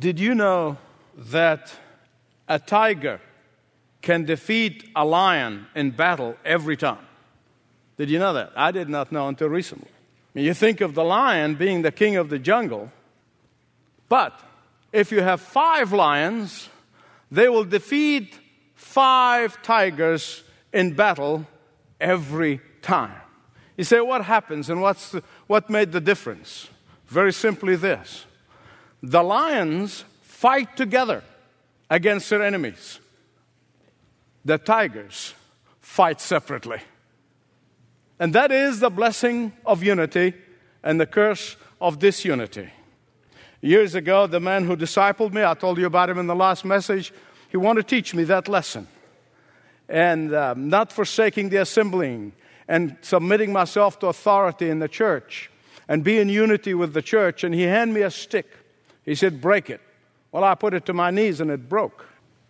Did you know that a tiger can defeat a lion in battle every time? Did you know that? I did not know until recently. I mean, you think of the lion being the king of the jungle, but if you have five lions, they will defeat five tigers in battle every time. You say, what happens and what's the, what made the difference? Very simply this the lions fight together against their enemies, the tigers fight separately. And that is the blessing of unity and the curse of disunity. Years ago, the man who discipled me, I told you about him in the last message, he wanted to teach me that lesson. And um, not forsaking the assembling and submitting myself to authority in the church and be in unity with the church. And he handed me a stick. He said, Break it. Well, I put it to my knees and it broke.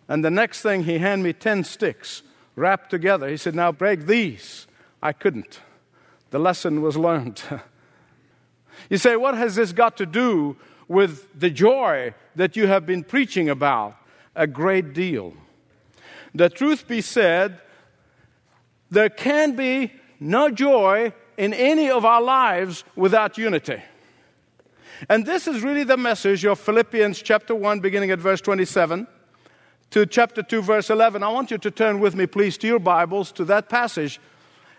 And the next thing, he handed me 10 sticks wrapped together. He said, Now break these. I couldn't. The lesson was learned. you say, what has this got to do with the joy that you have been preaching about? A great deal. The truth be said, there can be no joy in any of our lives without unity. And this is really the message of Philippians chapter 1, beginning at verse 27 to chapter 2, verse 11. I want you to turn with me, please, to your Bibles, to that passage.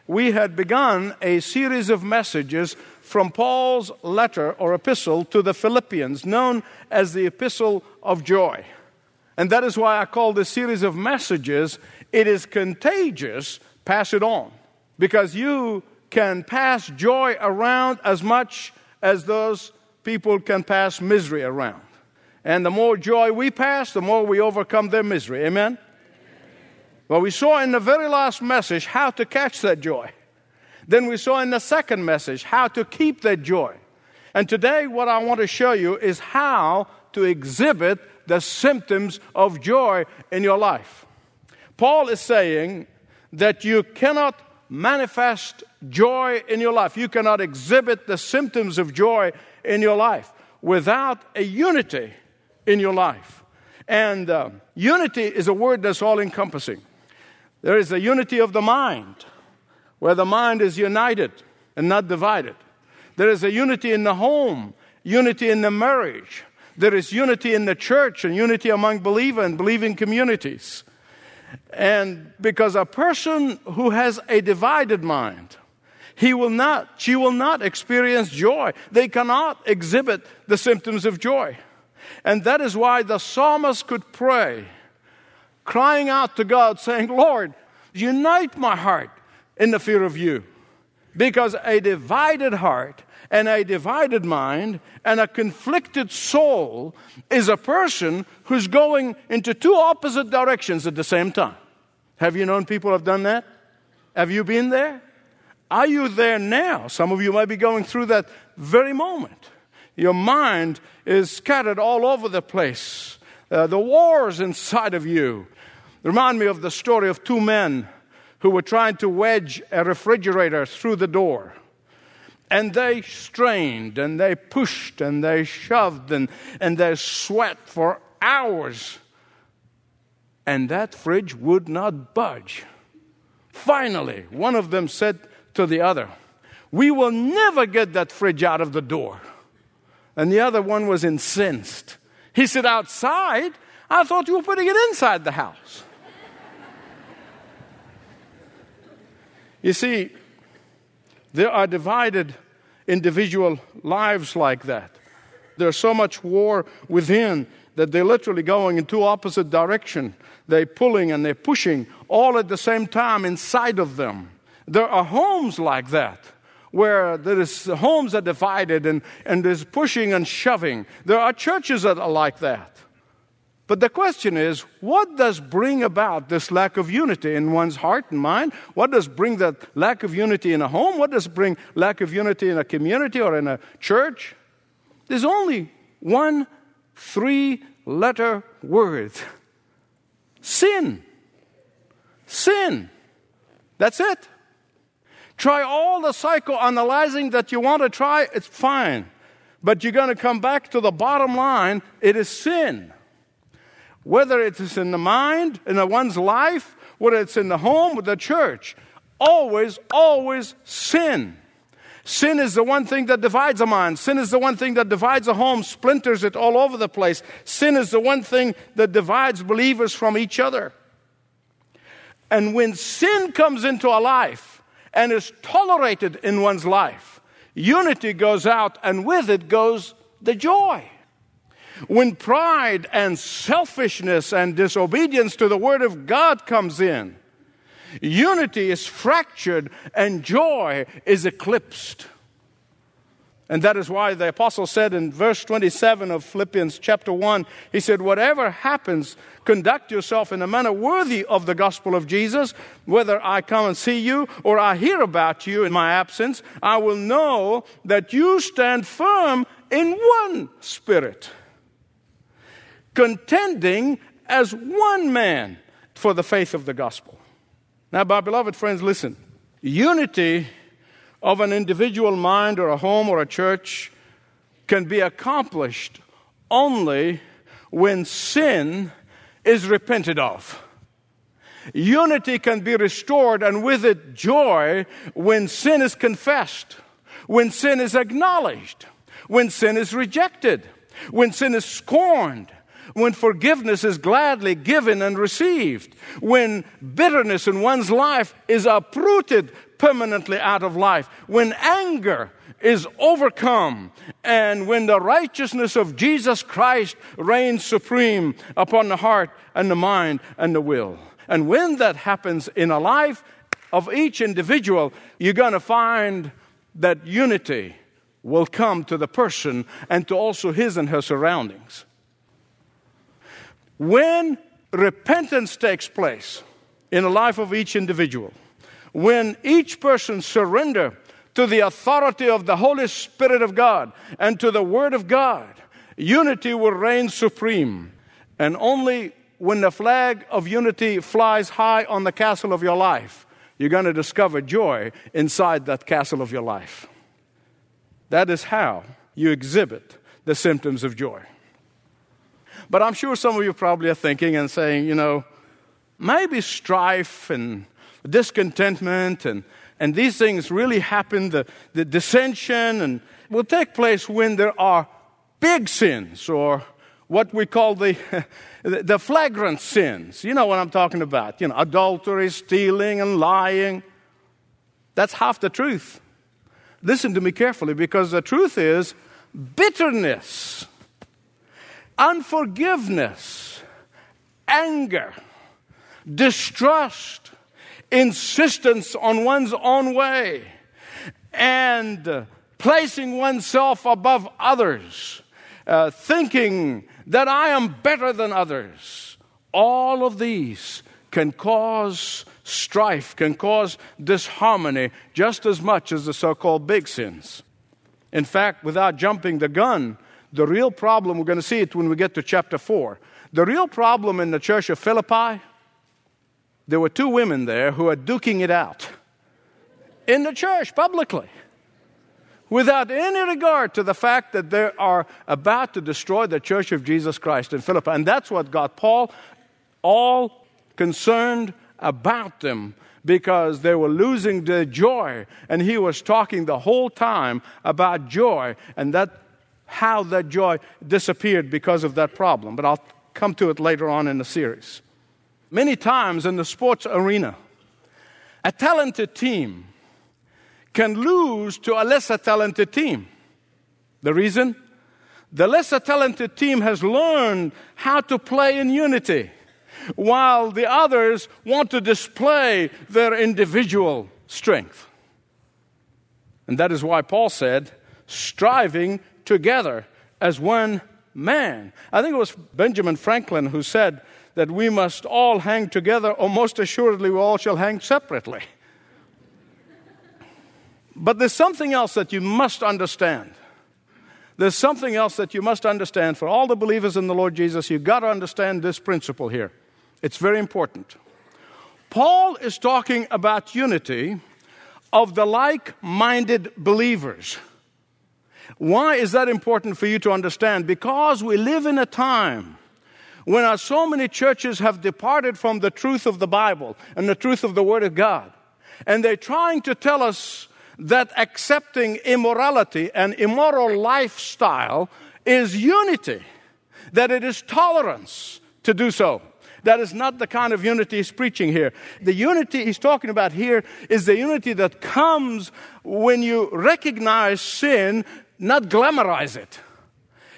We had begun a series of messages from Paul's letter or epistle to the Philippians, known as the Epistle of Joy. And that is why I call this series of messages, It is Contagious, Pass It On. Because you can pass joy around as much as those people can pass misery around. And the more joy we pass, the more we overcome their misery. Amen? Well, we saw in the very last message how to catch that joy. Then we saw in the second message how to keep that joy. And today, what I want to show you is how to exhibit the symptoms of joy in your life. Paul is saying that you cannot manifest joy in your life, you cannot exhibit the symptoms of joy in your life without a unity in your life. And uh, unity is a word that's all encompassing. There is a unity of the mind, where the mind is united and not divided. There is a unity in the home, unity in the marriage. There is unity in the church and unity among believer and believing communities. And because a person who has a divided mind, he will not, she will not experience joy. They cannot exhibit the symptoms of joy. And that is why the psalmist could pray, crying out to God, saying, Lord, unite my heart in the fear of you. Because a divided heart and a divided mind and a conflicted soul is a person who's going into two opposite directions at the same time. Have you known people have done that? Have you been there? Are you there now? Some of you might be going through that very moment. Your mind is scattered all over the place. Uh, the wars inside of you. Remind me of the story of two men who were trying to wedge a refrigerator through the door. And they strained and they pushed and they shoved and, and they sweat for hours. And that fridge would not budge. Finally, one of them said to the other, We will never get that fridge out of the door. And the other one was incensed. He said, Outside? I thought you were putting it inside the house. you see, there are divided individual lives like that. There's so much war within that they're literally going in two opposite directions. They're pulling and they're pushing all at the same time inside of them. There are homes like that where there is homes are divided and, and there's pushing and shoving. There are churches that are like that. But the question is, what does bring about this lack of unity in one's heart and mind? What does bring that lack of unity in a home? What does bring lack of unity in a community or in a church? There's only one three letter word sin. Sin. That's it. Try all the psychoanalyzing that you want to try, it's fine. But you're going to come back to the bottom line it is sin. Whether it is in the mind, in the one's life, whether it's in the home or the church, always, always sin. Sin is the one thing that divides a mind. Sin is the one thing that divides a home, splinters it all over the place. Sin is the one thing that divides believers from each other. And when sin comes into a life and is tolerated in one's life, unity goes out, and with it goes the joy. When pride and selfishness and disobedience to the Word of God comes in, unity is fractured and joy is eclipsed. And that is why the apostle said in verse 27 of Philippians chapter 1, he said, Whatever happens, conduct yourself in a manner worthy of the gospel of Jesus. Whether I come and see you or I hear about you in my absence, I will know that you stand firm in one spirit, contending as one man for the faith of the gospel. Now, my beloved friends, listen. Unity of an individual mind or a home or a church can be accomplished only when sin is repented of. Unity can be restored and with it joy when sin is confessed, when sin is acknowledged, when sin is rejected, when sin is scorned, when forgiveness is gladly given and received, when bitterness in one's life is uprooted permanently out of life, when anger is overcome, and when the righteousness of Jesus Christ reigns supreme upon the heart and the mind and the will. And when that happens in a life of each individual, you're going to find that unity will come to the person and to also his and her surroundings. When repentance takes place in the life of each individual, when each person surrender to the authority of the Holy Spirit of God and to the Word of God, unity will reign supreme. And only when the flag of unity flies high on the castle of your life, you're going to discover joy inside that castle of your life. That is how you exhibit the symptoms of joy. But I'm sure some of you probably are thinking and saying, you know, maybe strife and discontentment and, and these things really happen, the, the dissension and will take place when there are big sins or what we call the, the flagrant sins. You know what I'm talking about. You know, adultery, stealing, and lying. That's half the truth. Listen to me carefully because the truth is bitterness unforgiveness, anger, distrust, insistence on one's own way, and placing oneself above others, uh, thinking that I am better than others. All of these can cause strife, can cause disharmony just as much as the so called big sins. In fact, without jumping the gun, the real problem, we're going to see it when we get to chapter 4. The real problem in the church of Philippi, there were two women there who are duking it out in the church publicly without any regard to the fact that they are about to destroy the church of Jesus Christ in Philippi. And that's what got Paul all concerned about them because they were losing their joy. And he was talking the whole time about joy. And that how that joy disappeared because of that problem, but I'll come to it later on in the series. Many times in the sports arena, a talented team can lose to a lesser talented team. The reason? The lesser talented team has learned how to play in unity, while the others want to display their individual strength. And that is why Paul said, striving together as one man. I think it was Benjamin Franklin who said that we must all hang together, or most assuredly, we all shall hang separately. But there's something else that you must understand. There's something else that you must understand. For all the believers in the Lord Jesus, you've got to understand this principle here. It's very important. Paul is talking about unity of the like minded believers. Why is that important for you to understand? Because we live in a time when so many churches have departed from the truth of the Bible and the truth of the Word of God. And they're trying to tell us that accepting immorality and immoral lifestyle is unity, that it is tolerance to do so. That is not the kind of unity he's preaching here. The unity he's talking about here is the unity that comes when you recognize sin, not glamorize it.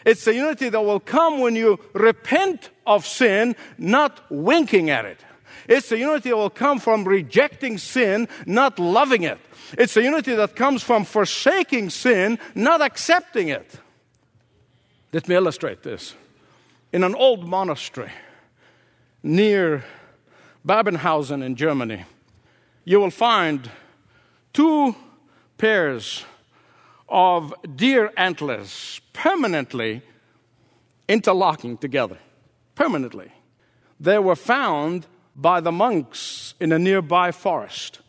It's the unity that will come when you repent of sin, not winking at it. It's the unity that will come from rejecting sin, not loving it. It's the unity that comes from forsaking sin, not accepting it. Let me illustrate this. In an old monastery near Babenhausen in Germany, you will find two pairs of deer antlers permanently interlocking together. Permanently. They were found by the monks in a nearby forest.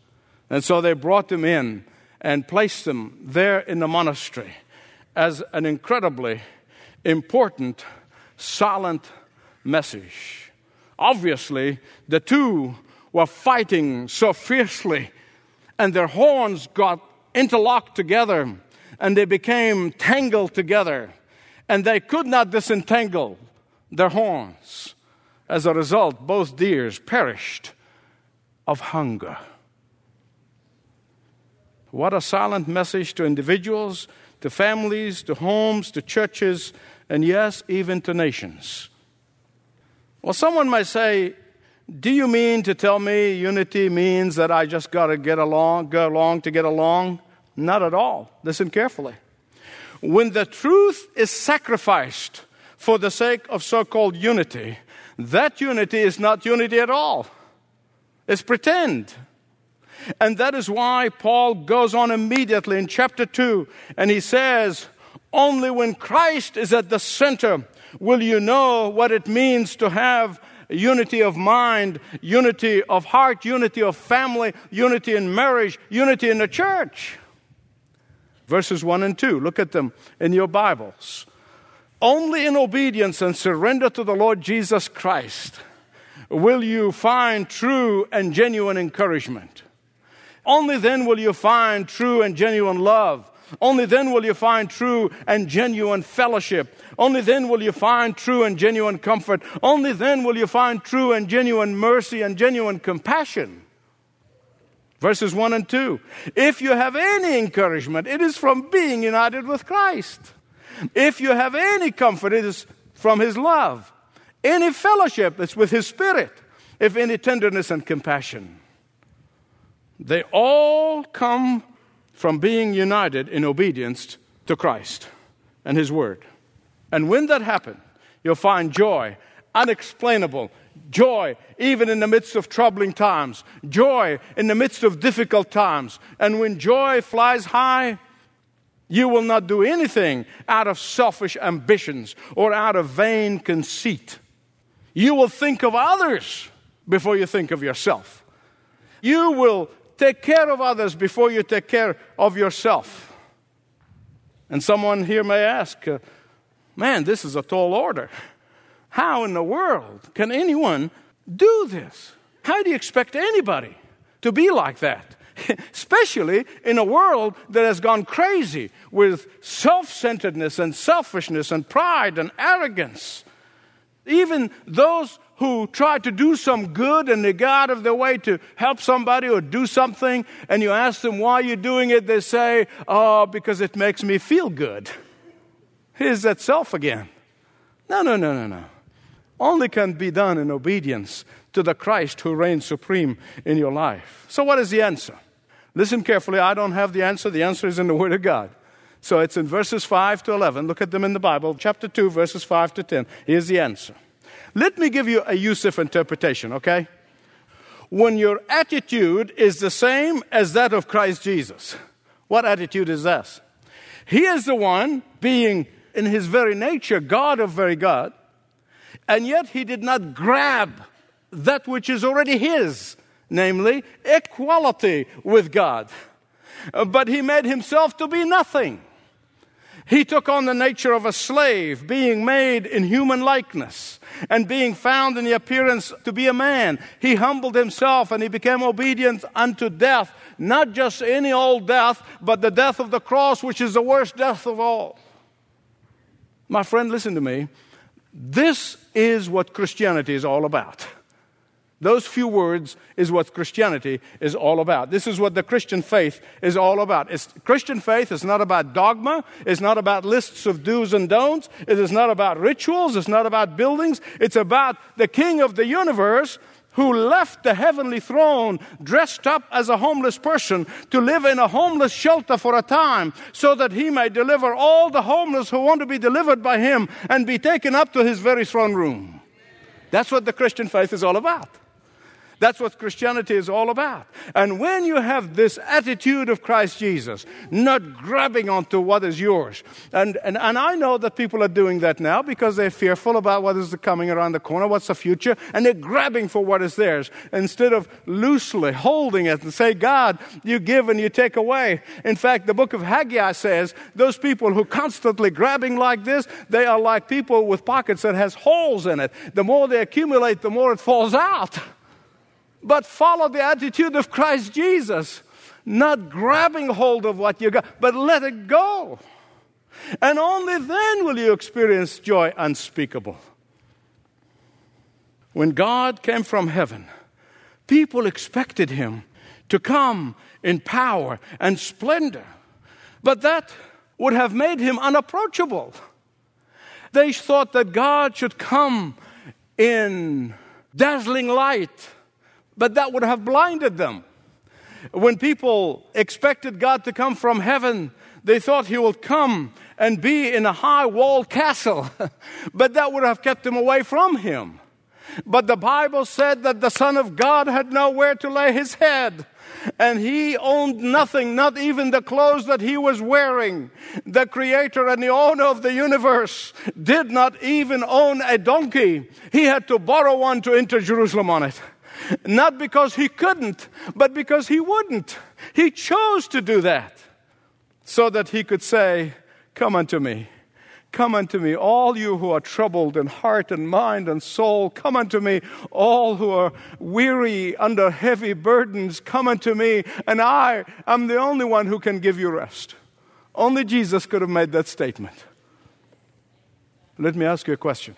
And so they brought them in and placed them there in the monastery as an incredibly important silent message. Obviously, the two were fighting so fiercely, and their horns got interlocked together and they became tangled together, and they could not disentangle their horns. As a result, both deers perished of hunger. What a silent message to individuals, to families, to homes, to churches, and yes, even to nations. Well, someone might say, Do you mean to tell me unity means that I just got to get along, go along to get along? Not at all. Listen carefully. When the truth is sacrificed for the sake of so called unity, that unity is not unity at all. It's pretend. And that is why Paul goes on immediately in chapter 2 and he says, Only when Christ is at the center will you know what it means to have unity of mind, unity of heart, unity of family, unity in marriage, unity in the church verses 1 and 2. Look at them in your Bibles. Only in obedience and surrender to the Lord Jesus Christ will you find true and genuine encouragement. Only then will you find true and genuine love. Only then will you find true and genuine fellowship. Only then will you find true and genuine comfort. Only then will you find true and genuine mercy and genuine compassion. Verses 1 and 2. If you have any encouragement, it is from being united with Christ. If you have any comfort, it is from His love. Any fellowship, it's with His Spirit. If any tenderness and compassion. They all come from being united in obedience to Christ and His Word. And when that happens, you'll find joy, unexplainable, joy even in the midst of troubling times, joy in the midst of difficult times. And when joy flies high, you will not do anything out of selfish ambitions or out of vain conceit. You will think of others before you think of yourself. You will take care of others before you take care of yourself. And someone here may ask, uh, man, this is a tall order. How in the world can anyone do this? How do you expect anybody to be like that? Especially in a world that has gone crazy with self centeredness and selfishness and pride and arrogance. Even those who try to do some good and they go out of their way to help somebody or do something, and you ask them why you're doing it, they say, Oh, because it makes me feel good. Here's that self again. No, no, no, no, no only can be done in obedience to the Christ who reigns supreme in your life. So, what is the answer? Listen carefully. I don't have the answer. The answer is in the Word of God. So, it's in verses 5 to 11. Look at them in the Bible, chapter 2, verses 5 to 10. Here's the answer. Let me give you a Youssef interpretation, okay? When your attitude is the same as that of Christ Jesus, what attitude is this? He is the one being in his very nature God of very God and yet he did not grab that which is already his, namely equality with God. But he made himself to be nothing. He took on the nature of a slave, being made in human likeness and being found in the appearance to be a man. He humbled himself and he became obedient unto death, not just any old death, but the death of the cross, which is the worst death of all. My friend, listen to me. This is what Christianity is all about. Those few words is what Christianity is all about. This is what the Christian faith is all about. It's, Christian faith is not about dogma. It's not about lists of do's and don'ts. It is not about rituals. It's not about buildings. It's about the King of the universe who left the heavenly throne dressed up as a homeless person to live in a homeless shelter for a time so that he may deliver all the homeless who want to be delivered by him and be taken up to his very throne room. That's what the Christian faith is all about. That's what Christianity is all about. And when you have this attitude of Christ Jesus, not grabbing onto what is yours, and, and, and I know that people are doing that now because they're fearful about what is coming around the corner, what's the future, and they're grabbing for what is theirs instead of loosely holding it and say, God, you give and you take away. In fact, the book of Haggai says those people who constantly grabbing like this, they are like people with pockets that has holes in it. The more they accumulate, the more it falls out but follow the attitude of Christ Jesus, not grabbing hold of what you got, but let it go. And only then will you experience joy unspeakable. When God came from heaven, people expected him to come in power and splendor, but that would have made him unapproachable. They thought that God should come in dazzling light but that would have blinded them. When people expected God to come from heaven, they thought he would come and be in a high walled castle, but that would have kept them away from him. But the Bible said that the Son of God had nowhere to lay his head. And he owned nothing, not even the clothes that he was wearing. The creator and the owner of the universe did not even own a donkey. He had to borrow one to enter Jerusalem on it. Not because he couldn't, but because he wouldn't. He chose to do that so that he could say, Come unto me. Come unto me, all you who are troubled in heart and mind and soul. Come unto me, all who are weary under heavy burdens. Come unto me, and I am the only one who can give you rest. Only Jesus could have made that statement. Let me ask you a question.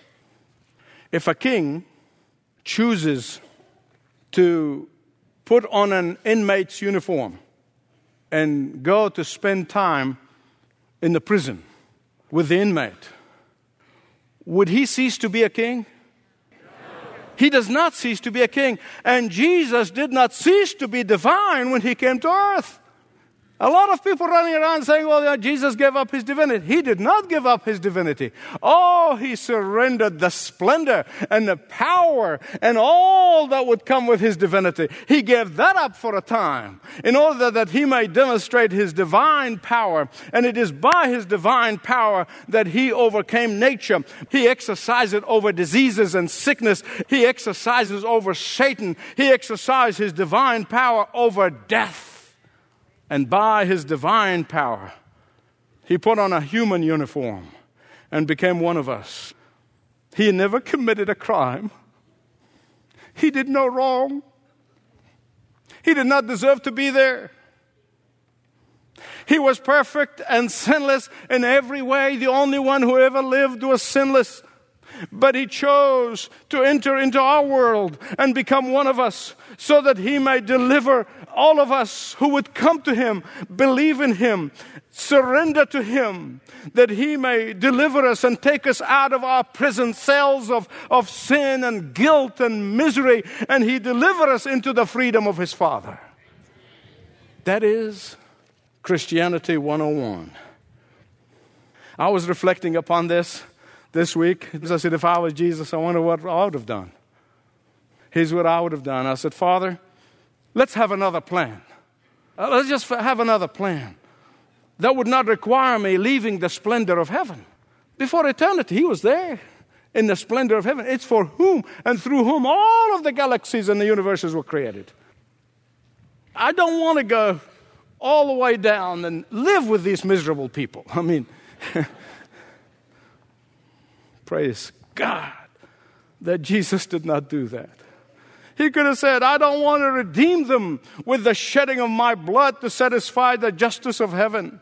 If a king chooses to put on an inmate's uniform and go to spend time in the prison with the inmate, would he cease to be a king? He does not cease to be a king. And Jesus did not cease to be divine when he came to earth. A lot of people running around saying, well, you know, Jesus gave up his divinity. He did not give up his divinity. Oh, he surrendered the splendor and the power and all that would come with his divinity. He gave that up for a time in order that he may demonstrate his divine power. And it is by his divine power that he overcame nature. He exercised it over diseases and sickness. He exercises over Satan. He exercised his divine power over death. And by his divine power, he put on a human uniform and became one of us. He never committed a crime. He did no wrong. He did not deserve to be there. He was perfect and sinless in every way. The only one who ever lived was sinless. But he chose to enter into our world and become one of us so that he may deliver all of us who would come to him, believe in him, surrender to him, that he may deliver us and take us out of our prison cells of, of sin and guilt and misery, and he deliver us into the freedom of his Father. That is Christianity 101. I was reflecting upon this this week. I said, if I was Jesus, I wonder what I would have done. Here's what I would have done. I said, Father, let's have another plan. Uh, let's just have another plan. That would not require me leaving the splendor of heaven. Before eternity, He was there in the splendor of heaven. It's for whom and through whom all of the galaxies and the universes were created. I don't want to go all the way down and live with these miserable people. I mean, Praise God that Jesus did not do that. He could have said, I don't want to redeem them with the shedding of my blood to satisfy the justice of heaven.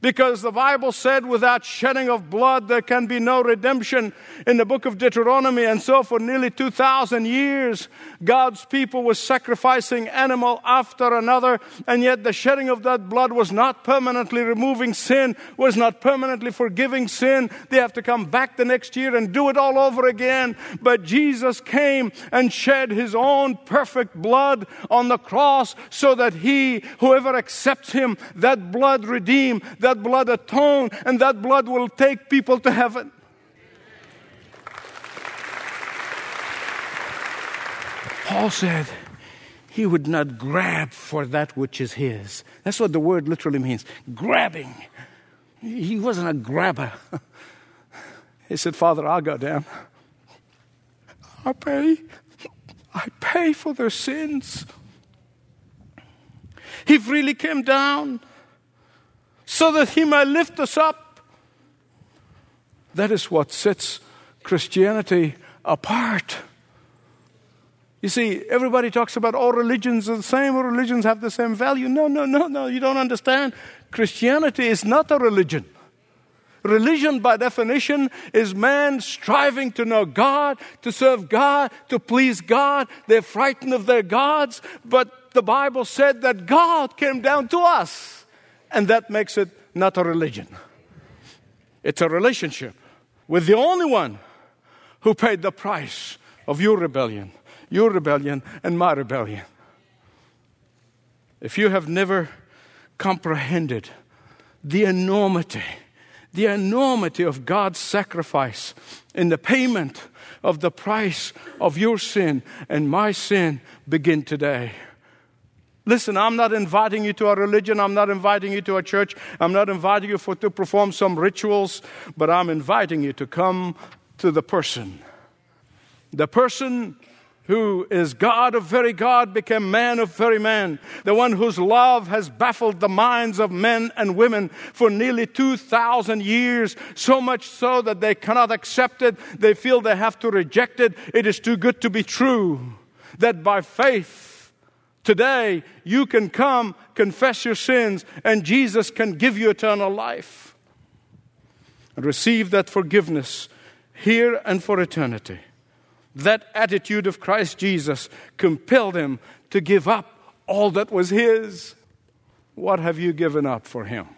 Because the Bible said, without shedding of blood, there can be no redemption in the book of Deuteronomy. And so, for nearly 2,000 years, God's people were sacrificing animal after another. And yet, the shedding of that blood was not permanently removing sin, was not permanently forgiving sin. They have to come back the next year and do it all over again. But Jesus came and shed his own perfect blood on the cross so that he, whoever accepts him, that blood redeem, that blood atone, and that blood will take people to heaven. Paul said he would not grab for that which is his. That's what the word literally means grabbing. He wasn't a grabber. He said, Father, I'll go down. I pay. I pay for their sins. He really came down so that he may lift us up. That is what sets Christianity apart. You see, everybody talks about all religions are the same, all religions have the same value. No, no, no, no, you don't understand. Christianity is not a religion. Religion, by definition, is man striving to know God, to serve God, to please God. They're frightened of their gods, but the Bible said that God came down to us. And that makes it not a religion. It's a relationship with the only one who paid the price of your rebellion, your rebellion, and my rebellion. If you have never comprehended the enormity, the enormity of God's sacrifice in the payment of the price of your sin and my sin, begin today. Listen, I'm not inviting you to a religion. I'm not inviting you to a church. I'm not inviting you for, to perform some rituals, but I'm inviting you to come to the person. The person who is God of very God became man of very man. The one whose love has baffled the minds of men and women for nearly 2,000 years, so much so that they cannot accept it. They feel they have to reject it. It is too good to be true. That by faith, Today, you can come, confess your sins, and Jesus can give you eternal life. And receive that forgiveness here and for eternity. That attitude of Christ Jesus compelled him to give up all that was his. What have you given up for him?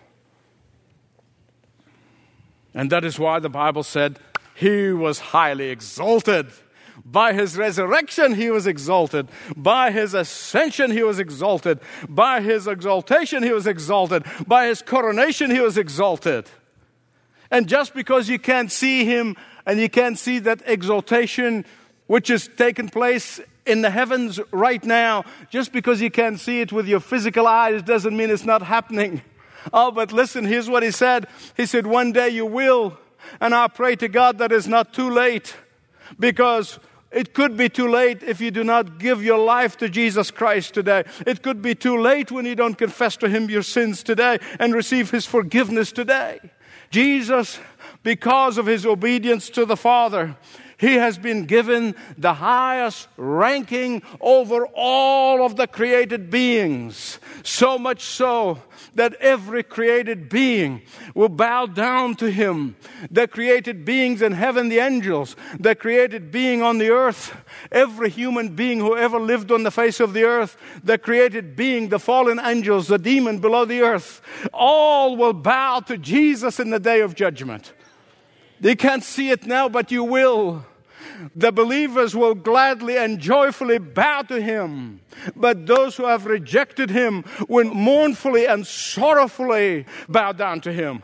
And that is why the Bible said he was highly exalted. By his resurrection, he was exalted. By his ascension, he was exalted. By his exaltation, he was exalted. By his coronation, he was exalted. And just because you can't see him and you can't see that exaltation which is taking place in the heavens right now, just because you can't see it with your physical eyes doesn't mean it's not happening. Oh, but listen, here's what he said. He said, One day you will. And I pray to God that it's not too late because it could be too late if you do not give your life to Jesus Christ today. It could be too late when you don't confess to Him your sins today and receive His forgiveness today. Jesus, because of His obedience to the Father, he has been given the highest ranking over all of the created beings. So much so that every created being will bow down to him. The created beings in heaven, the angels, the created being on the earth, every human being who ever lived on the face of the earth, the created being, the fallen angels, the demon below the earth, all will bow to Jesus in the day of judgment. You can't see it now, but you will. The believers will gladly and joyfully bow to him. But those who have rejected him will mournfully and sorrowfully bow down to him.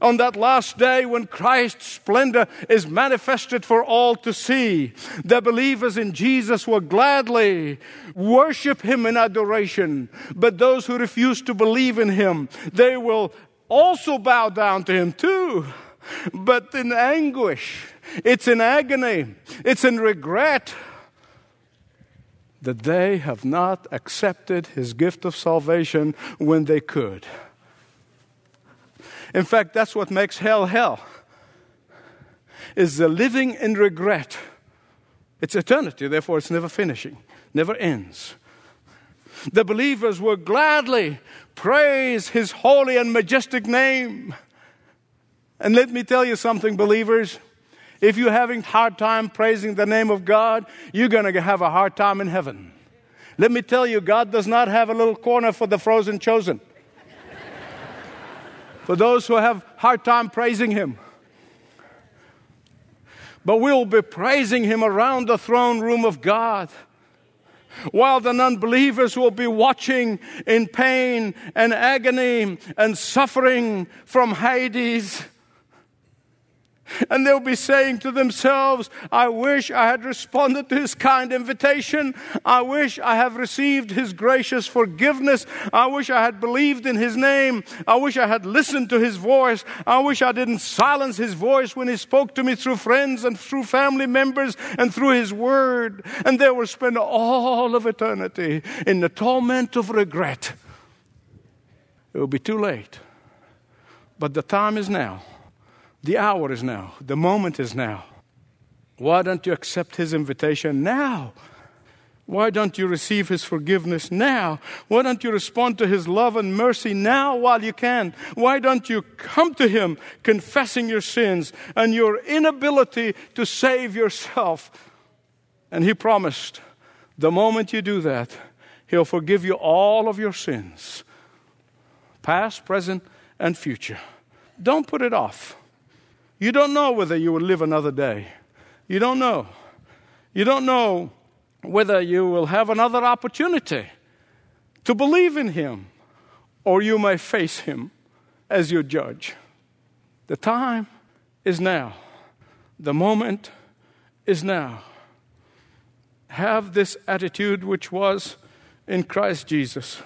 On that last day when Christ's splendor is manifested for all to see, the believers in Jesus will gladly worship him in adoration. But those who refuse to believe in him, they will also bow down to him too but in anguish, it's in agony, it's in regret that they have not accepted his gift of salvation when they could. In fact, that's what makes hell hell. Is the living in regret. It's eternity, therefore it's never finishing, never ends. The believers will gladly praise his holy and majestic name. And let me tell you something, believers. If you're having hard time praising the name of God, you're going to have a hard time in heaven. Let me tell you, God does not have a little corner for the frozen chosen. for those who have hard time praising him. But we'll be praising him around the throne room of God while the unbelievers will be watching in pain and agony and suffering from Hades and they'll be saying to themselves, I wish I had responded to his kind invitation. I wish I have received his gracious forgiveness. I wish I had believed in his name. I wish I had listened to his voice. I wish I didn't silence his voice when he spoke to me through friends and through family members and through his word. And they will spend all of eternity in the torment of regret. It will be too late. But the time is now the hour is now. The moment is now. Why don't you accept his invitation now? Why don't you receive his forgiveness now? Why don't you respond to his love and mercy now while you can? Why don't you come to him confessing your sins and your inability to save yourself? And he promised the moment you do that, he'll forgive you all of your sins, past, present, and future. Don't put it off. You don't know whether you will live another day. You don't know. You don't know whether you will have another opportunity to believe in Him or you may face Him as your judge. The time is now. The moment is now. Have this attitude which was in Christ Jesus.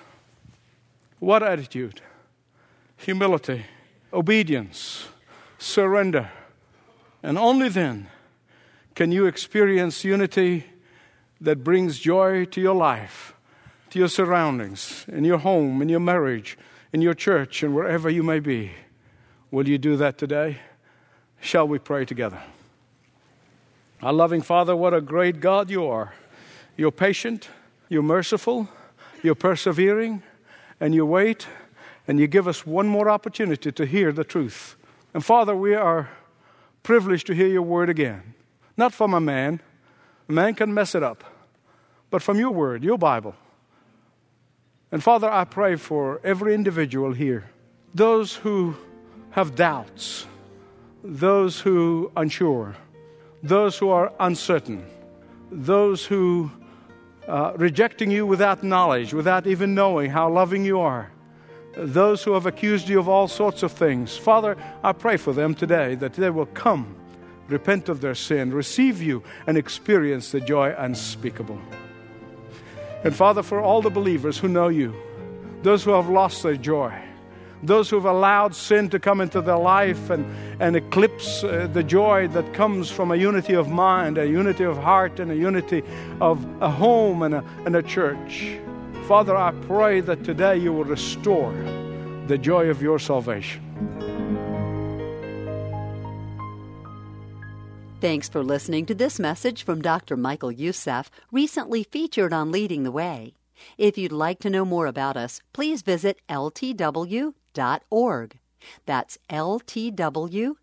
What attitude? Humility, obedience surrender. And only then can you experience unity that brings joy to your life, to your surroundings, in your home, in your marriage, in your church, and wherever you may be. Will you do that today? Shall we pray together? Our loving Father, what a great God you are. You're patient, you're merciful, you're persevering, and you wait, and you give us one more opportunity to hear the truth. And Father, we are privileged to hear your word again. Not from a man, a man can mess it up, but from your word, your Bible. And Father, I pray for every individual here, those who have doubts, those who are unsure, those who are uncertain, those who uh, rejecting you without knowledge, without even knowing how loving you are those who have accused you of all sorts of things. Father, I pray for them today that they will come, repent of their sin, receive you, and experience the joy unspeakable. And Father, for all the believers who know you, those who have lost their joy, those who have allowed sin to come into their life and, and eclipse uh, the joy that comes from a unity of mind, a unity of heart, and a unity of a home and a, and a church. Father, I pray that today you will restore the joy of your salvation. Thanks for listening to this message from Dr. Michael Youssef, recently featured on Leading the Way. If you'd like to know more about us, please visit ltw.org. That's ltw.org.